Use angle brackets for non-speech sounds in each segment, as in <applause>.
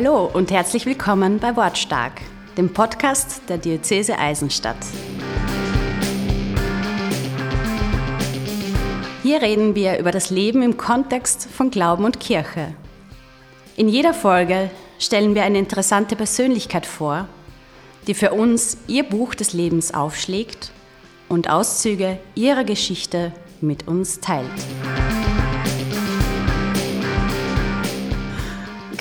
Hallo und herzlich willkommen bei Wortstark, dem Podcast der Diözese Eisenstadt. Hier reden wir über das Leben im Kontext von Glauben und Kirche. In jeder Folge stellen wir eine interessante Persönlichkeit vor, die für uns ihr Buch des Lebens aufschlägt und Auszüge ihrer Geschichte mit uns teilt.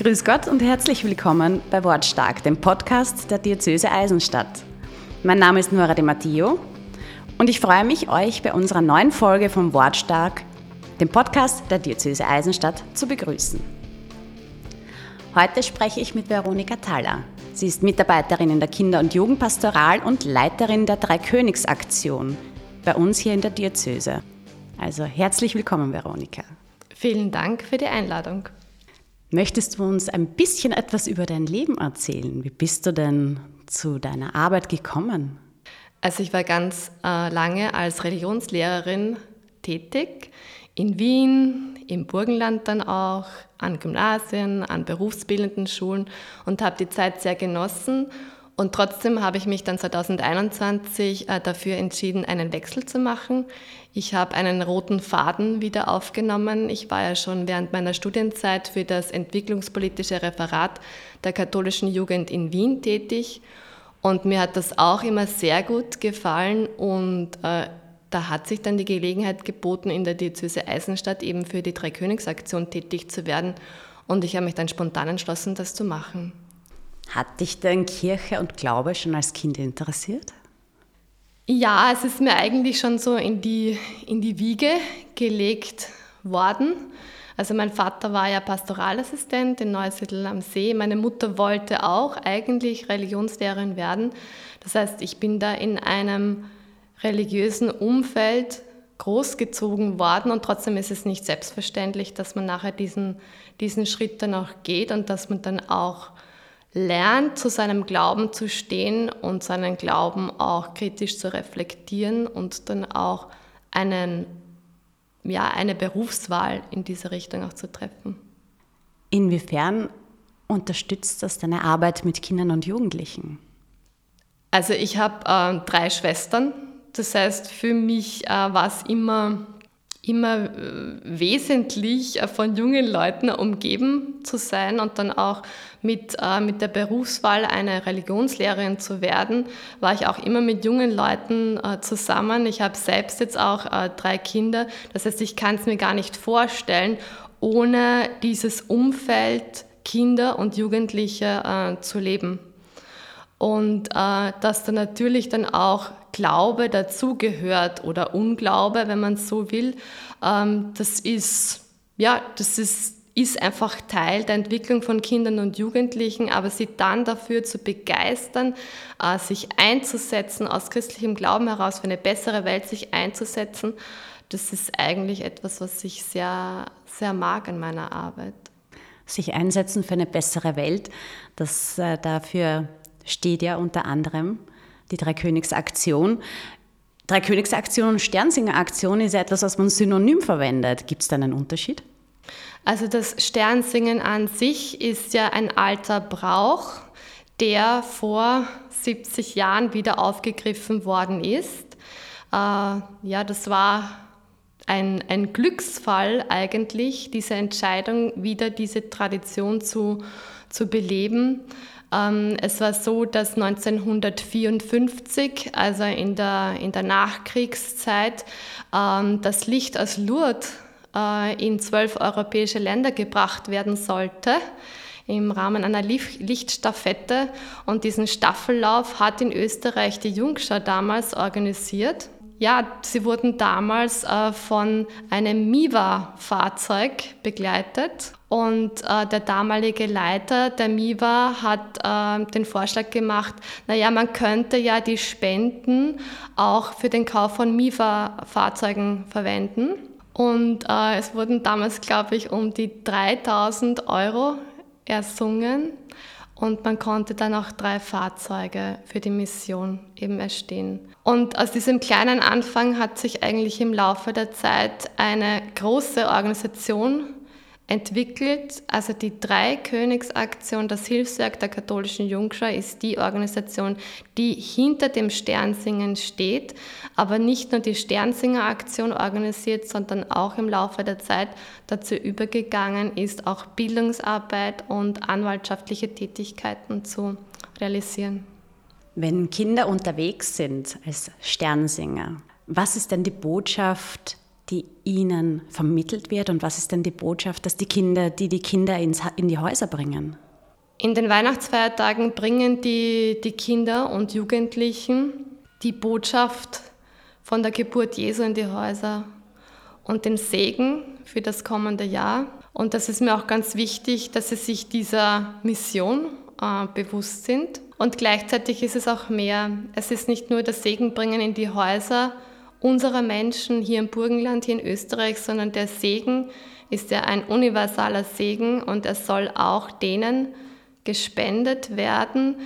Grüß Gott und herzlich willkommen bei Wortstark, dem Podcast der Diözese Eisenstadt. Mein Name ist Nora de Mattio und ich freue mich, euch bei unserer neuen Folge vom Wortstark, dem Podcast der Diözese Eisenstadt, zu begrüßen. Heute spreche ich mit Veronika Thaler. Sie ist Mitarbeiterin in der Kinder- und Jugendpastoral und Leiterin der Dreikönigsaktion bei uns hier in der Diözese. Also herzlich willkommen, Veronika. Vielen Dank für die Einladung. Möchtest du uns ein bisschen etwas über dein Leben erzählen? Wie bist du denn zu deiner Arbeit gekommen? Also ich war ganz äh, lange als Religionslehrerin tätig, in Wien, im Burgenland dann auch, an Gymnasien, an berufsbildenden Schulen und habe die Zeit sehr genossen. Und trotzdem habe ich mich dann 2021 äh, dafür entschieden, einen Wechsel zu machen. Ich habe einen roten Faden wieder aufgenommen. Ich war ja schon während meiner Studienzeit für das entwicklungspolitische Referat der katholischen Jugend in Wien tätig. Und mir hat das auch immer sehr gut gefallen. Und äh, da hat sich dann die Gelegenheit geboten, in der Diözese Eisenstadt eben für die Dreikönigsaktion tätig zu werden. Und ich habe mich dann spontan entschlossen, das zu machen. Hat dich denn Kirche und Glaube schon als Kind interessiert? Ja, es ist mir eigentlich schon so in die, in die Wiege gelegt worden. Also mein Vater war ja Pastoralassistent in Neusiedl am See. Meine Mutter wollte auch eigentlich Religionslehrerin werden. Das heißt, ich bin da in einem religiösen Umfeld großgezogen worden und trotzdem ist es nicht selbstverständlich, dass man nachher diesen, diesen Schritt dann auch geht und dass man dann auch lernt, zu seinem Glauben zu stehen und seinen Glauben auch kritisch zu reflektieren und dann auch einen, ja, eine Berufswahl in diese Richtung auch zu treffen. Inwiefern unterstützt das deine Arbeit mit Kindern und Jugendlichen? Also ich habe äh, drei Schwestern. Das heißt, für mich äh, war es immer immer äh, wesentlich äh, von jungen Leuten umgeben zu sein und dann auch mit, äh, mit der Berufswahl eine Religionslehrerin zu werden, war ich auch immer mit jungen Leuten äh, zusammen. Ich habe selbst jetzt auch äh, drei Kinder. Das heißt, ich kann es mir gar nicht vorstellen, ohne dieses Umfeld Kinder und Jugendliche äh, zu leben. Und dass da natürlich dann auch Glaube dazugehört oder Unglaube, wenn man so will, ähm, das ist, ja, das ist, ist einfach Teil der Entwicklung von Kindern und Jugendlichen, aber sie dann dafür zu begeistern, äh, sich einzusetzen, aus christlichem Glauben heraus für eine bessere Welt sich einzusetzen, das ist eigentlich etwas, was ich sehr, sehr mag an meiner Arbeit. Sich einsetzen für eine bessere Welt, das äh, dafür steht ja unter anderem die Dreikönigsaktion. Dreikönigsaktion und Sternsingeraktion ist ja etwas, was man synonym verwendet. Gibt es da einen Unterschied? Also das Sternsingen an sich ist ja ein alter Brauch, der vor 70 Jahren wieder aufgegriffen worden ist. Äh, ja, das war ein, ein Glücksfall eigentlich, diese Entscheidung, wieder diese Tradition zu, zu beleben. Ähm, es war so, dass 1954, also in der, in der Nachkriegszeit, ähm, das Licht aus Lourdes äh, in zwölf europäische Länder gebracht werden sollte im Rahmen einer Lichtstaffette. Und diesen Staffellauf hat in Österreich die Jungschau damals organisiert. Ja, sie wurden damals äh, von einem Miva-Fahrzeug begleitet und äh, der damalige Leiter der Miva hat äh, den Vorschlag gemacht, naja, man könnte ja die Spenden auch für den Kauf von Miva-Fahrzeugen verwenden. Und äh, es wurden damals, glaube ich, um die 3000 Euro ersungen. Und man konnte dann auch drei Fahrzeuge für die Mission eben erstehen. Und aus diesem kleinen Anfang hat sich eigentlich im Laufe der Zeit eine große Organisation entwickelt. Also die Drei-Königsaktion, das Hilfswerk der katholischen Jungschau, ist die Organisation, die hinter dem Sternsingen steht, aber nicht nur die Sternsinger-Aktion organisiert, sondern auch im Laufe der Zeit dazu übergegangen ist, auch Bildungsarbeit und anwaltschaftliche Tätigkeiten zu realisieren. Wenn Kinder unterwegs sind als Sternsinger, was ist denn die Botschaft, die ihnen vermittelt wird und was ist denn die Botschaft, dass die Kinder, die die Kinder ins, in die Häuser bringen? In den Weihnachtsfeiertagen bringen die, die Kinder und Jugendlichen die Botschaft von der Geburt Jesu in die Häuser und den Segen für das kommende Jahr. Und das ist mir auch ganz wichtig, dass sie sich dieser Mission äh, bewusst sind. Und gleichzeitig ist es auch mehr. Es ist nicht nur das Segen bringen in die Häuser, unserer Menschen hier im Burgenland, hier in Österreich, sondern der Segen ist ja ein universaler Segen und er soll auch denen gespendet werden,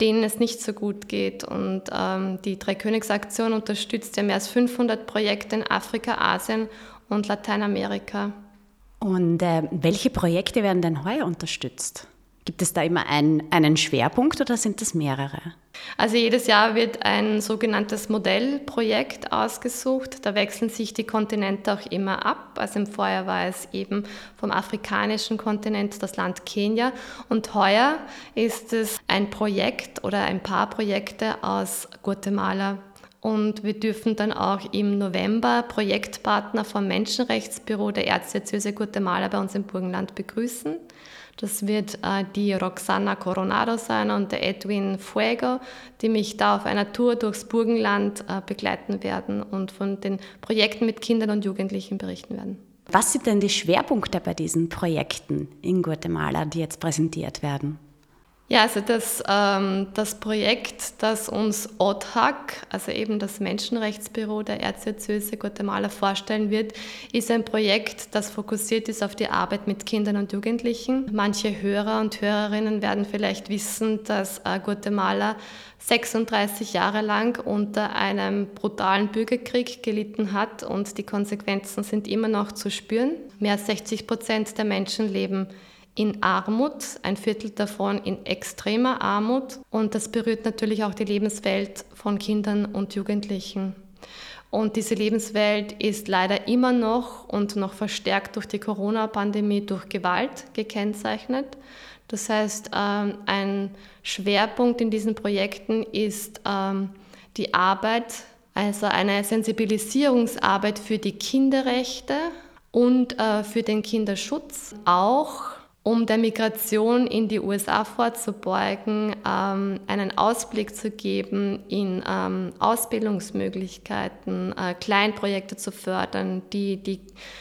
denen es nicht so gut geht. Und ähm, die Dreikönigsaktion unterstützt ja mehr als 500 Projekte in Afrika, Asien und Lateinamerika. Und äh, welche Projekte werden denn heuer unterstützt? Gibt es da immer ein, einen Schwerpunkt oder sind das mehrere? Also jedes Jahr wird ein sogenanntes Modellprojekt ausgesucht. Da wechseln sich die Kontinente auch immer ab. Also im Vorjahr war es eben vom afrikanischen Kontinent das Land Kenia. Und heuer ist es ein Projekt oder ein paar Projekte aus Guatemala. Und wir dürfen dann auch im November Projektpartner vom Menschenrechtsbüro der Erzdiözese Guatemala bei uns im Burgenland begrüßen. Das wird äh, die Roxana Coronado sein und der Edwin Fuego, die mich da auf einer Tour durchs Burgenland äh, begleiten werden und von den Projekten mit Kindern und Jugendlichen berichten werden. Was sind denn die Schwerpunkte bei diesen Projekten in Guatemala, die jetzt präsentiert werden? Ja, also das, ähm, das Projekt, das uns ODHAC, also eben das Menschenrechtsbüro der Erzdiözese Guatemala vorstellen wird, ist ein Projekt, das fokussiert ist auf die Arbeit mit Kindern und Jugendlichen. Manche Hörer und Hörerinnen werden vielleicht wissen, dass äh, Guatemala 36 Jahre lang unter einem brutalen Bürgerkrieg gelitten hat und die Konsequenzen sind immer noch zu spüren. Mehr als 60 Prozent der Menschen leben in Armut, ein Viertel davon in extremer Armut und das berührt natürlich auch die Lebenswelt von Kindern und Jugendlichen. Und diese Lebenswelt ist leider immer noch und noch verstärkt durch die Corona-Pandemie durch Gewalt gekennzeichnet. Das heißt, ähm, ein Schwerpunkt in diesen Projekten ist ähm, die Arbeit, also eine Sensibilisierungsarbeit für die Kinderrechte und äh, für den Kinderschutz, auch um der Migration in die USA vorzubeugen, ähm, einen Ausblick zu geben in ähm, Ausbildungsmöglichkeiten, äh, Kleinprojekte zu fördern, die die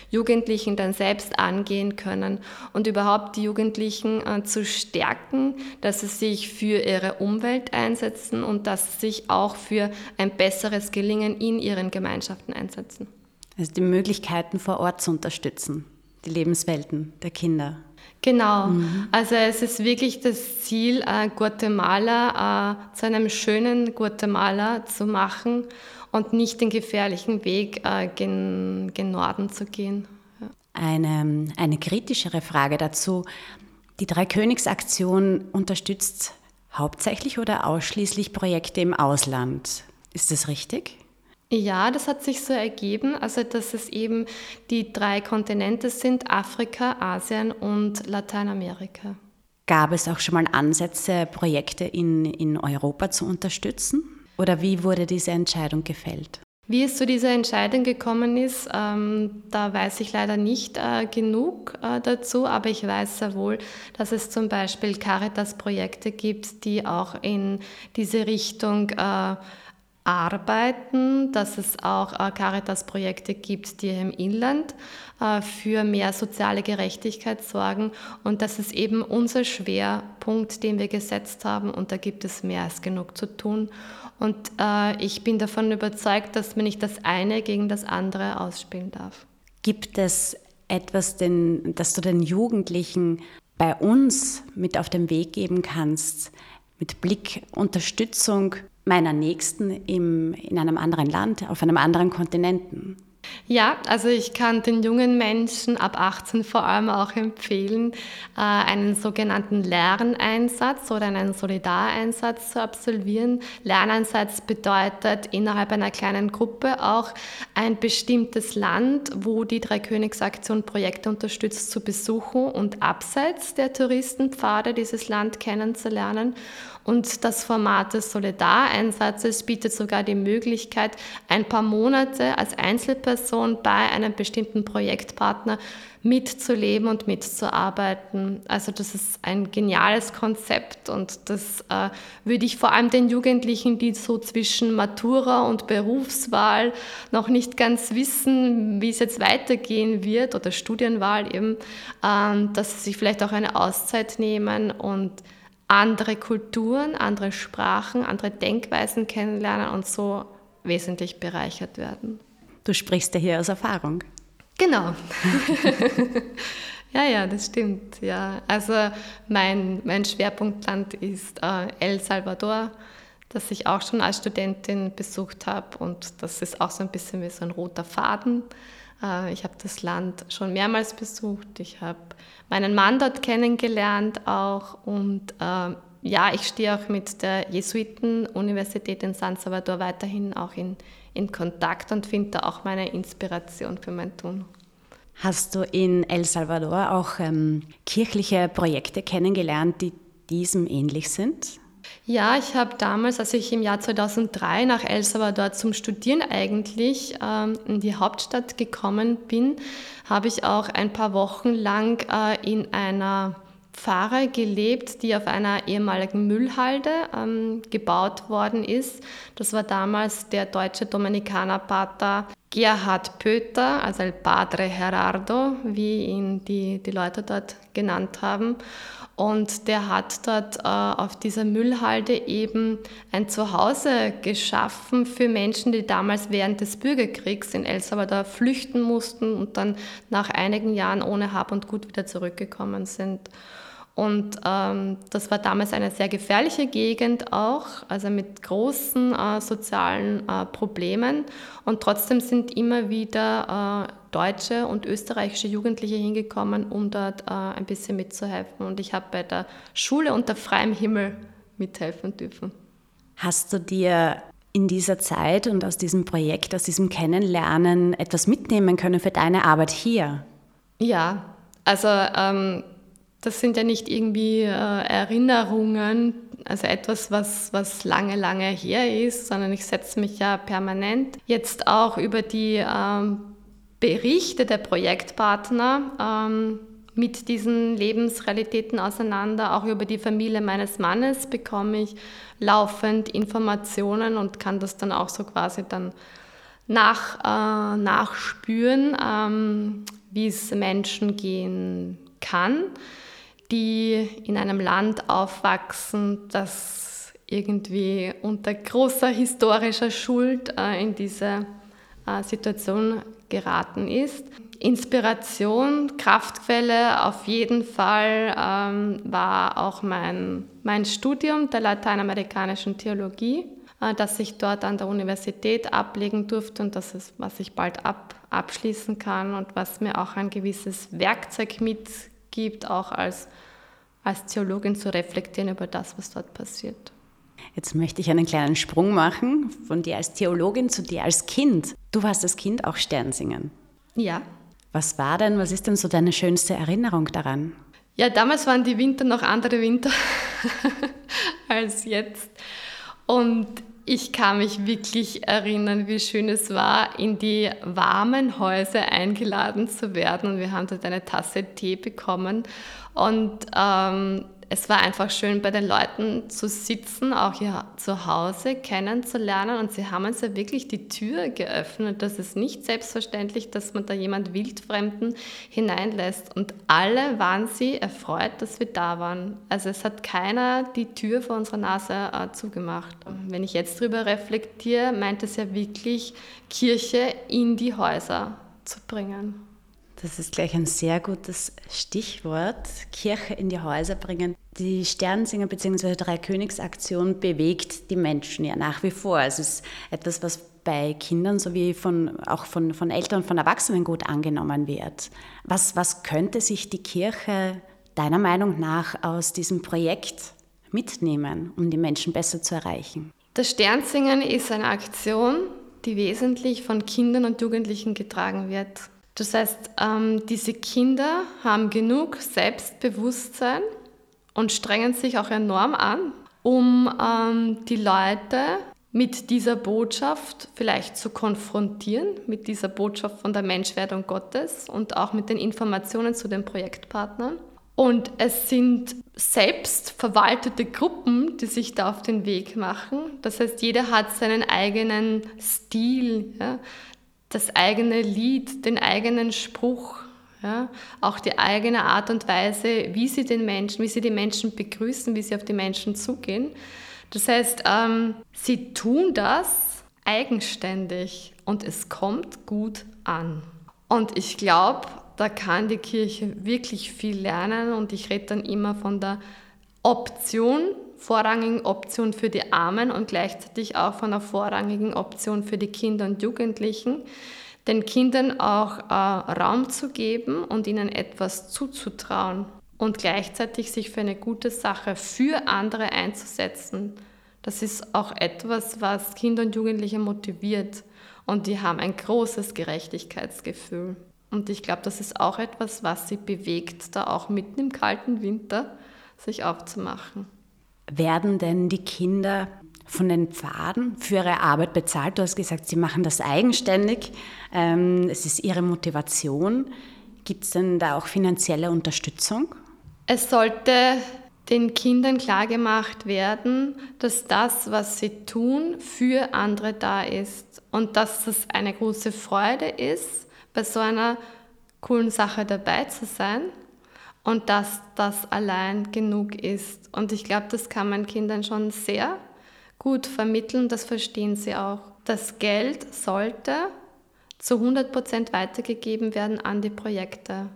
Jugendlichen dann selbst angehen können und überhaupt die Jugendlichen äh, zu stärken, dass sie sich für ihre Umwelt einsetzen und dass sie sich auch für ein besseres Gelingen in ihren Gemeinschaften einsetzen. Also die Möglichkeiten vor Ort zu unterstützen, die Lebenswelten der Kinder. Genau, mhm. also es ist wirklich das Ziel, äh, Guatemala äh, zu einem schönen Guatemala zu machen und nicht den gefährlichen Weg äh, gen, gen Norden zu gehen. Ja. Eine, eine kritischere Frage dazu. Die Dreikönigsaktion unterstützt hauptsächlich oder ausschließlich Projekte im Ausland. Ist das richtig? Ja, das hat sich so ergeben, also dass es eben die drei Kontinente sind, Afrika, Asien und Lateinamerika. Gab es auch schon mal Ansätze, Projekte in, in Europa zu unterstützen? Oder wie wurde diese Entscheidung gefällt? Wie es zu dieser Entscheidung gekommen ist, ähm, da weiß ich leider nicht äh, genug äh, dazu, aber ich weiß sehr wohl, dass es zum Beispiel Caritas-Projekte gibt, die auch in diese Richtung äh, arbeiten, dass es auch äh, Caritas-Projekte gibt, die im Inland äh, für mehr soziale Gerechtigkeit sorgen. Und das ist eben unser Schwerpunkt, den wir gesetzt haben. Und da gibt es mehr als genug zu tun. Und äh, ich bin davon überzeugt, dass man nicht das eine gegen das andere ausspielen darf. Gibt es etwas, den, das du den Jugendlichen bei uns mit auf den Weg geben kannst, mit Blick Unterstützung meiner Nächsten im, in einem anderen Land, auf einem anderen Kontinenten. Ja, also ich kann den jungen Menschen ab 18 vor allem auch empfehlen, äh, einen sogenannten Lerneinsatz oder einen Solidareinsatz zu absolvieren. Lerneinsatz bedeutet innerhalb einer kleinen Gruppe auch ein bestimmtes Land, wo die Dreikönigsaktion Projekte unterstützt, zu besuchen und abseits der Touristenpfade dieses Land kennenzulernen. Und das Format des Solidareinsatzes bietet sogar die Möglichkeit, ein paar Monate als Einzelperson bei einem bestimmten Projektpartner mitzuleben und mitzuarbeiten. Also das ist ein geniales Konzept und das äh, würde ich vor allem den Jugendlichen, die so zwischen Matura und Berufswahl noch nicht ganz wissen, wie es jetzt weitergehen wird oder Studienwahl eben, äh, dass sie vielleicht auch eine Auszeit nehmen und andere Kulturen, andere Sprachen, andere Denkweisen kennenlernen und so wesentlich bereichert werden. Du sprichst ja hier aus Erfahrung. Genau. <laughs> ja, ja, das stimmt. Ja. Also mein, mein Schwerpunktland ist äh, El Salvador, das ich auch schon als Studentin besucht habe und das ist auch so ein bisschen wie so ein roter Faden. Äh, ich habe das Land schon mehrmals besucht. Ich habe meinen Mann dort kennengelernt auch und äh, ja, ich stehe auch mit der Jesuiten-Universität in San Salvador weiterhin auch in, in Kontakt und finde da auch meine Inspiration für mein Tun. Hast du in El Salvador auch ähm, kirchliche Projekte kennengelernt, die diesem ähnlich sind? Ja, ich habe damals, als ich im Jahr 2003 nach El Salvador zum Studieren eigentlich ähm, in die Hauptstadt gekommen bin, habe ich auch ein paar Wochen lang äh, in einer Pfarre gelebt, die auf einer ehemaligen Müllhalde ähm, gebaut worden ist. Das war damals der deutsche Dominikanerpater Gerhard Pöter, also El Padre Gerardo, wie ihn die, die Leute dort genannt haben. Und der hat dort äh, auf dieser Müllhalde eben ein Zuhause geschaffen für Menschen, die damals während des Bürgerkriegs in El Salvador flüchten mussten und dann nach einigen Jahren ohne Hab und Gut wieder zurückgekommen sind. Und ähm, das war damals eine sehr gefährliche Gegend auch, also mit großen äh, sozialen äh, Problemen. Und trotzdem sind immer wieder äh, deutsche und österreichische Jugendliche hingekommen, um dort äh, ein bisschen mitzuhelfen. Und ich habe bei der Schule unter freiem Himmel mithelfen dürfen. Hast du dir in dieser Zeit und aus diesem Projekt, aus diesem Kennenlernen etwas mitnehmen können für deine Arbeit hier? Ja, also ähm, das sind ja nicht irgendwie äh, Erinnerungen, also etwas, was, was lange, lange her ist, sondern ich setze mich ja permanent jetzt auch über die ähm, Berichte der Projektpartner ähm, mit diesen Lebensrealitäten auseinander. Auch über die Familie meines Mannes bekomme ich laufend Informationen und kann das dann auch so quasi dann nach, äh, nachspüren, ähm, wie es Menschen gehen kann die in einem Land aufwachsen, das irgendwie unter großer historischer Schuld äh, in diese äh, Situation geraten ist. Inspiration, Kraftquelle auf jeden Fall ähm, war auch mein, mein Studium der lateinamerikanischen Theologie, äh, das ich dort an der Universität ablegen durfte und das ist, was ich bald ab, abschließen kann und was mir auch ein gewisses Werkzeug mitgibt, auch als als Theologin zu reflektieren über das, was dort passiert. Jetzt möchte ich einen kleinen Sprung machen von dir als Theologin zu dir als Kind. Du warst als Kind auch Sternsingen. Ja. Was war denn, was ist denn so deine schönste Erinnerung daran? Ja, damals waren die Winter noch andere Winter <laughs> als jetzt. Und ich kann mich wirklich erinnern, wie schön es war, in die warmen Häuser eingeladen zu werden. Und wir haben dort eine Tasse Tee bekommen. Und ähm, es war einfach schön, bei den Leuten zu sitzen, auch hier zu Hause kennenzulernen. Und sie haben uns ja wirklich die Tür geöffnet. Das ist nicht selbstverständlich, dass man da jemand Wildfremden hineinlässt. Und alle waren sie erfreut, dass wir da waren. Also es hat keiner die Tür vor unserer Nase äh, zugemacht. Wenn ich jetzt darüber reflektiere, meint es ja wirklich, Kirche in die Häuser zu bringen. Das ist gleich ein sehr gutes Stichwort. Kirche in die Häuser bringen. Die Sternsinger bzw. Dreikönigsaktion bewegt die Menschen ja nach wie vor. Es ist etwas, was bei Kindern sowie von, auch von, von Eltern von Erwachsenen gut angenommen wird. Was, was könnte sich die Kirche deiner Meinung nach aus diesem Projekt mitnehmen, um die Menschen besser zu erreichen? Das Sternsingen ist eine Aktion, die wesentlich von Kindern und Jugendlichen getragen wird. Das heißt, ähm, diese Kinder haben genug Selbstbewusstsein und strengen sich auch enorm an, um ähm, die Leute mit dieser Botschaft vielleicht zu konfrontieren, mit dieser Botschaft von der Menschwerdung Gottes und auch mit den Informationen zu den Projektpartnern. Und es sind selbst verwaltete Gruppen, die sich da auf den Weg machen. Das heißt, jeder hat seinen eigenen Stil, ja, das eigene Lied, den eigenen Spruch, ja, auch die eigene Art und Weise, wie sie den Menschen, wie sie die Menschen begrüßen, wie sie auf die Menschen zugehen. Das heißt, ähm, sie tun das eigenständig und es kommt gut an. Und ich glaube, da kann die Kirche wirklich viel lernen und ich rede dann immer von der Option, vorrangigen Option für die Armen und gleichzeitig auch von der vorrangigen Option für die Kinder und Jugendlichen, den Kindern auch äh, Raum zu geben und ihnen etwas zuzutrauen und gleichzeitig sich für eine gute Sache für andere einzusetzen. Das ist auch etwas, was Kinder und Jugendliche motiviert und die haben ein großes Gerechtigkeitsgefühl. Und ich glaube, das ist auch etwas, was sie bewegt, da auch mitten im kalten Winter sich aufzumachen. Werden denn die Kinder von den Pfaden für ihre Arbeit bezahlt? Du hast gesagt, sie machen das eigenständig. Ähm, es ist ihre Motivation. Gibt es denn da auch finanzielle Unterstützung? Es sollte den Kindern klargemacht werden, dass das, was sie tun, für andere da ist und dass es eine große Freude ist, bei so einer coolen Sache dabei zu sein und dass das allein genug ist. Und ich glaube, das kann man Kindern schon sehr gut vermitteln, das verstehen sie auch. Das Geld sollte zu 100 Prozent weitergegeben werden an die Projekte.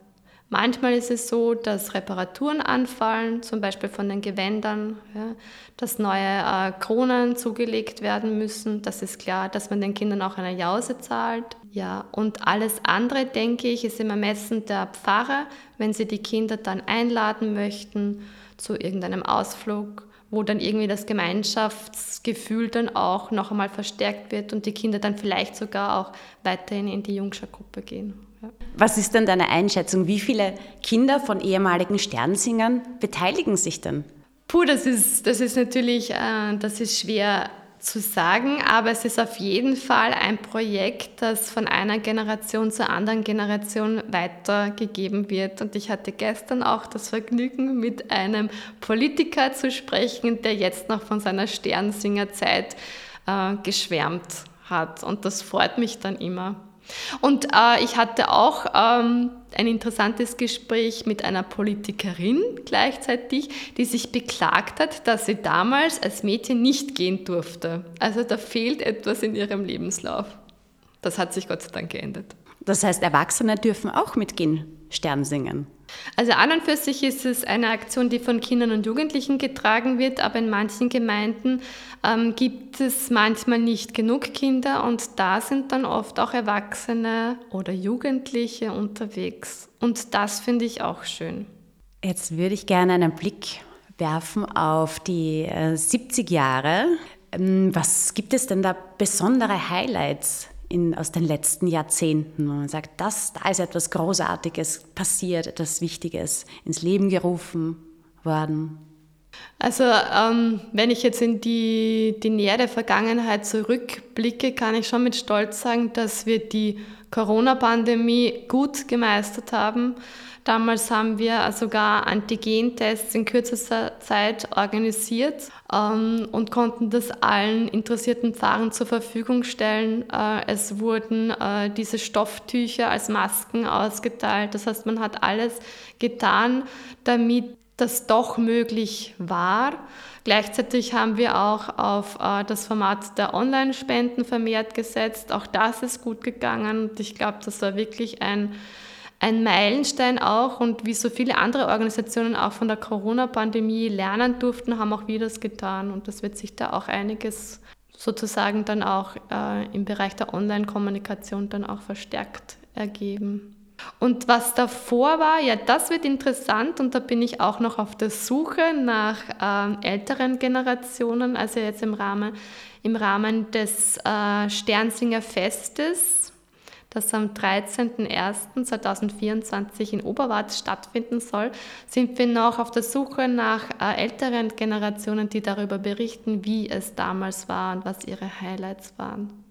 Manchmal ist es so, dass Reparaturen anfallen, zum Beispiel von den Gewändern, ja, dass neue äh, Kronen zugelegt werden müssen. Das ist klar, dass man den Kindern auch eine Jause zahlt. Ja, und alles andere, denke ich, ist im Ermessen der Pfarrer, wenn sie die Kinder dann einladen möchten zu irgendeinem Ausflug, wo dann irgendwie das Gemeinschaftsgefühl dann auch noch einmal verstärkt wird und die Kinder dann vielleicht sogar auch weiterhin in die Jungscher-Gruppe gehen. Was ist denn deine Einschätzung? Wie viele Kinder von ehemaligen Sternsingern beteiligen sich denn? Puh, das ist, das ist natürlich äh, das ist schwer zu sagen, aber es ist auf jeden Fall ein Projekt, das von einer Generation zur anderen Generation weitergegeben wird. Und ich hatte gestern auch das Vergnügen, mit einem Politiker zu sprechen, der jetzt noch von seiner Sternsingerzeit äh, geschwärmt hat. Und das freut mich dann immer. Und äh, ich hatte auch ähm, ein interessantes Gespräch mit einer Politikerin gleichzeitig, die sich beklagt hat, dass sie damals als Mädchen nicht gehen durfte. Also da fehlt etwas in ihrem Lebenslauf. Das hat sich Gott sei Dank geändert. Das heißt, Erwachsene dürfen auch mitgehen, Stern singen. Also an und für sich ist es eine Aktion, die von Kindern und Jugendlichen getragen wird, aber in manchen Gemeinden ähm, gibt es manchmal nicht genug Kinder und da sind dann oft auch Erwachsene oder Jugendliche unterwegs. Und das finde ich auch schön. Jetzt würde ich gerne einen Blick werfen auf die äh, 70 Jahre. Ähm, was gibt es denn da besondere Highlights in, aus den letzten Jahrzehnten, wo man sagt, das, da ist etwas Großartiges passiert, etwas Wichtiges ins Leben gerufen worden? Also ähm, wenn ich jetzt in die, die nähere Vergangenheit zurückblicke, kann ich schon mit Stolz sagen, dass wir die Corona-Pandemie gut gemeistert haben. Damals haben wir sogar Antigentests in kürzester Zeit organisiert ähm, und konnten das allen interessierten Pfarrern zur Verfügung stellen. Äh, es wurden äh, diese Stofftücher als Masken ausgeteilt. Das heißt, man hat alles getan, damit das doch möglich war. Gleichzeitig haben wir auch auf äh, das Format der Online-Spenden vermehrt gesetzt. Auch das ist gut gegangen und ich glaube, das war wirklich ein ein Meilenstein auch und wie so viele andere Organisationen auch von der Corona-Pandemie lernen durften, haben auch wir das getan und das wird sich da auch einiges sozusagen dann auch äh, im Bereich der Online-Kommunikation dann auch verstärkt ergeben. Und was davor war, ja, das wird interessant und da bin ich auch noch auf der Suche nach äh, älteren Generationen, also jetzt im Rahmen, im Rahmen des äh, Sternsinger Festes, das am 13.01.2024 in Oberwart stattfinden soll, sind wir noch auf der Suche nach äh, älteren Generationen, die darüber berichten, wie es damals war und was ihre Highlights waren.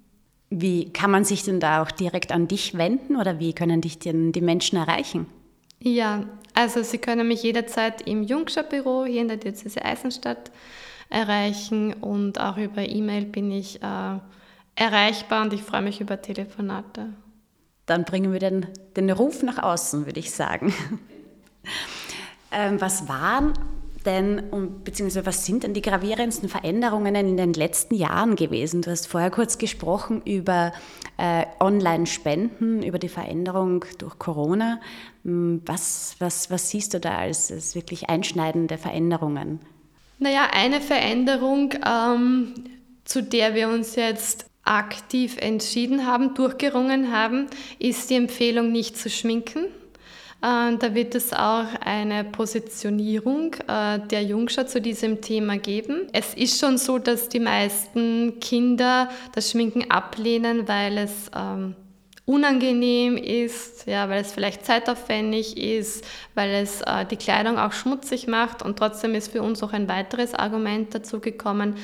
Wie kann man sich denn da auch direkt an dich wenden oder wie können dich denn die Menschen erreichen? Ja, also Sie können mich jederzeit im Jungscher Büro hier in der Diözese Eisenstadt erreichen und auch über E-Mail bin ich äh, erreichbar und ich freue mich über Telefonate. Dann bringen wir den, den Ruf nach außen, würde ich sagen. <laughs> ähm, was waren denn, beziehungsweise was sind denn die gravierendsten Veränderungen in den letzten Jahren gewesen? Du hast vorher kurz gesprochen über äh, Online-Spenden, über die Veränderung durch Corona. Hm, was, was, was siehst du da als, als wirklich einschneidende Veränderungen? Naja, eine Veränderung, ähm, zu der wir uns jetzt aktiv entschieden haben, durchgerungen haben, ist die Empfehlung, nicht zu schminken. Äh, da wird es auch eine Positionierung äh, der Jungschau zu diesem Thema geben. Es ist schon so, dass die meisten Kinder das Schminken ablehnen, weil es ähm, unangenehm ist, ja, weil es vielleicht zeitaufwendig ist, weil es äh, die Kleidung auch schmutzig macht. Und trotzdem ist für uns auch ein weiteres Argument dazu gekommen,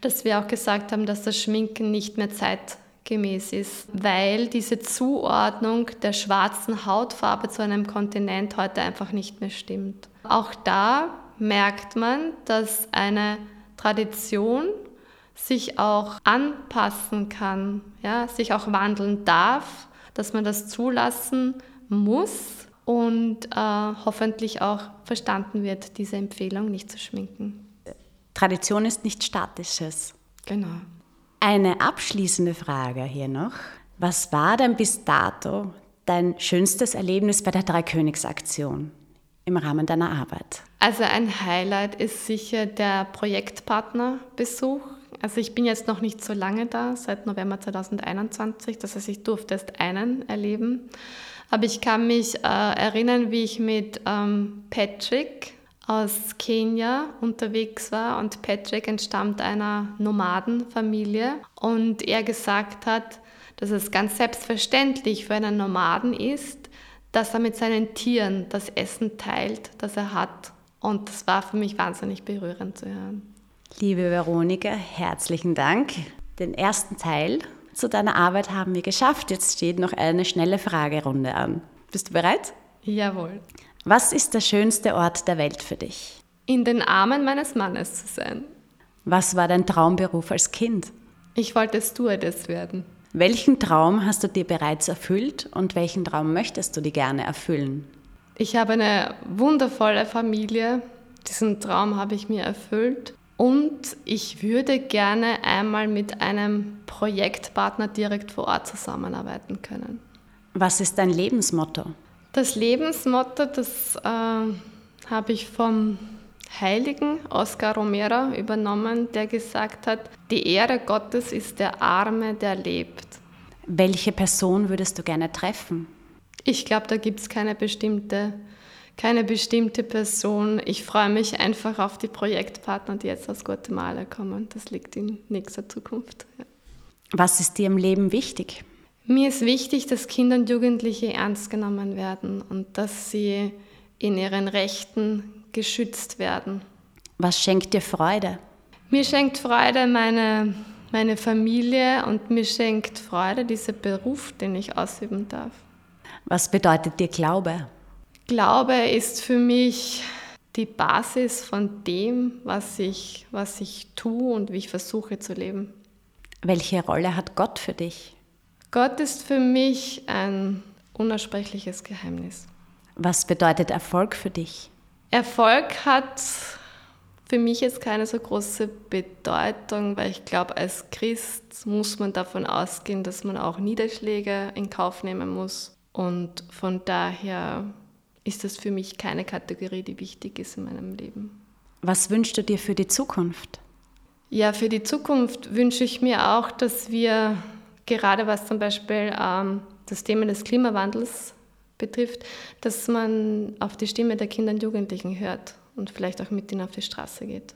dass wir auch gesagt haben, dass das Schminken nicht mehr Zeit gemäß ist, weil diese Zuordnung der schwarzen Hautfarbe zu einem Kontinent heute einfach nicht mehr stimmt. Auch da merkt man, dass eine Tradition sich auch anpassen kann, ja, sich auch wandeln darf, dass man das zulassen muss und äh, hoffentlich auch verstanden wird, diese Empfehlung nicht zu schminken. Tradition ist nichts Statisches. Genau. Eine abschließende Frage hier noch. Was war denn bis dato dein schönstes Erlebnis bei der Dreikönigsaktion im Rahmen deiner Arbeit? Also ein Highlight ist sicher der Projektpartnerbesuch. Also ich bin jetzt noch nicht so lange da, seit November 2021. Das heißt, ich durfte erst einen erleben. Aber ich kann mich äh, erinnern, wie ich mit ähm, Patrick, aus Kenia unterwegs war und Patrick entstammt einer Nomadenfamilie und er gesagt hat, dass es ganz selbstverständlich für einen Nomaden ist, dass er mit seinen Tieren das Essen teilt, das er hat. Und das war für mich wahnsinnig berührend zu hören. Liebe Veronika, herzlichen Dank. Den ersten Teil zu deiner Arbeit haben wir geschafft. Jetzt steht noch eine schnelle Fragerunde an. Bist du bereit? Jawohl. Was ist der schönste Ort der Welt für dich? In den Armen meines Mannes zu sein. Was war dein Traumberuf als Kind? Ich wollte Stewardess werden. Welchen Traum hast du dir bereits erfüllt und welchen Traum möchtest du dir gerne erfüllen? Ich habe eine wundervolle Familie. Diesen Traum habe ich mir erfüllt. Und ich würde gerne einmal mit einem Projektpartner direkt vor Ort zusammenarbeiten können. Was ist dein Lebensmotto? Das Lebensmotto, das äh, habe ich vom Heiligen Oscar Romero übernommen, der gesagt hat, die Ehre Gottes ist der Arme, der lebt. Welche Person würdest du gerne treffen? Ich glaube, da gibt es keine bestimmte, keine bestimmte Person. Ich freue mich einfach auf die Projektpartner, die jetzt aus Guatemala kommen. Das liegt in nächster Zukunft. Ja. Was ist dir im Leben wichtig? Mir ist wichtig, dass Kinder und Jugendliche ernst genommen werden und dass sie in ihren Rechten geschützt werden. Was schenkt dir Freude? Mir schenkt Freude meine, meine Familie und mir schenkt Freude dieser Beruf, den ich ausüben darf. Was bedeutet dir Glaube? Glaube ist für mich die Basis von dem, was ich, was ich tue und wie ich versuche zu leben. Welche Rolle hat Gott für dich? Gott ist für mich ein unaussprechliches Geheimnis. Was bedeutet Erfolg für dich? Erfolg hat für mich jetzt keine so große Bedeutung, weil ich glaube, als Christ muss man davon ausgehen, dass man auch Niederschläge in Kauf nehmen muss. Und von daher ist das für mich keine Kategorie, die wichtig ist in meinem Leben. Was wünschst du dir für die Zukunft? Ja, für die Zukunft wünsche ich mir auch, dass wir gerade was zum Beispiel ähm, das Thema des Klimawandels betrifft, dass man auf die Stimme der Kinder und Jugendlichen hört und vielleicht auch mit ihnen auf die Straße geht.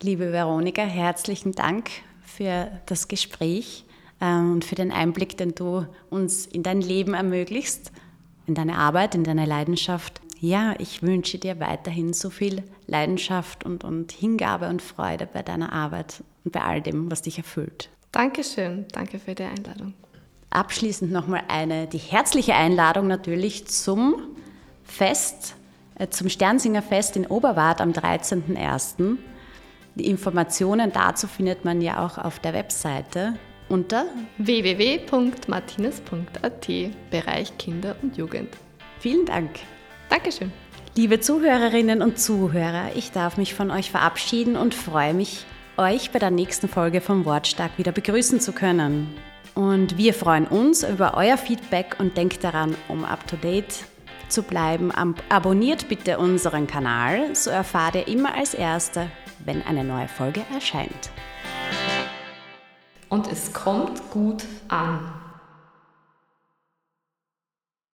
Liebe Veronika, herzlichen Dank für das Gespräch ähm, und für den Einblick, den du uns in dein Leben ermöglicht, in deine Arbeit, in deine Leidenschaft. Ja, ich wünsche dir weiterhin so viel Leidenschaft und, und Hingabe und Freude bei deiner Arbeit und bei all dem, was dich erfüllt. Dankeschön, danke für die Einladung. Abschließend nochmal eine, die herzliche Einladung natürlich zum Fest, äh, zum Sternsingerfest in Oberwart am 13.01. Die Informationen dazu findet man ja auch auf der Webseite unter www.martinez.at Bereich Kinder und Jugend. Vielen Dank. Dankeschön. Liebe Zuhörerinnen und Zuhörer, ich darf mich von euch verabschieden und freue mich, euch bei der nächsten Folge vom Wortstark wieder begrüßen zu können. Und wir freuen uns über euer Feedback und denkt daran, um up to date zu bleiben, abonniert bitte unseren Kanal, so erfahrt ihr immer als Erster, wenn eine neue Folge erscheint. Und es kommt gut an.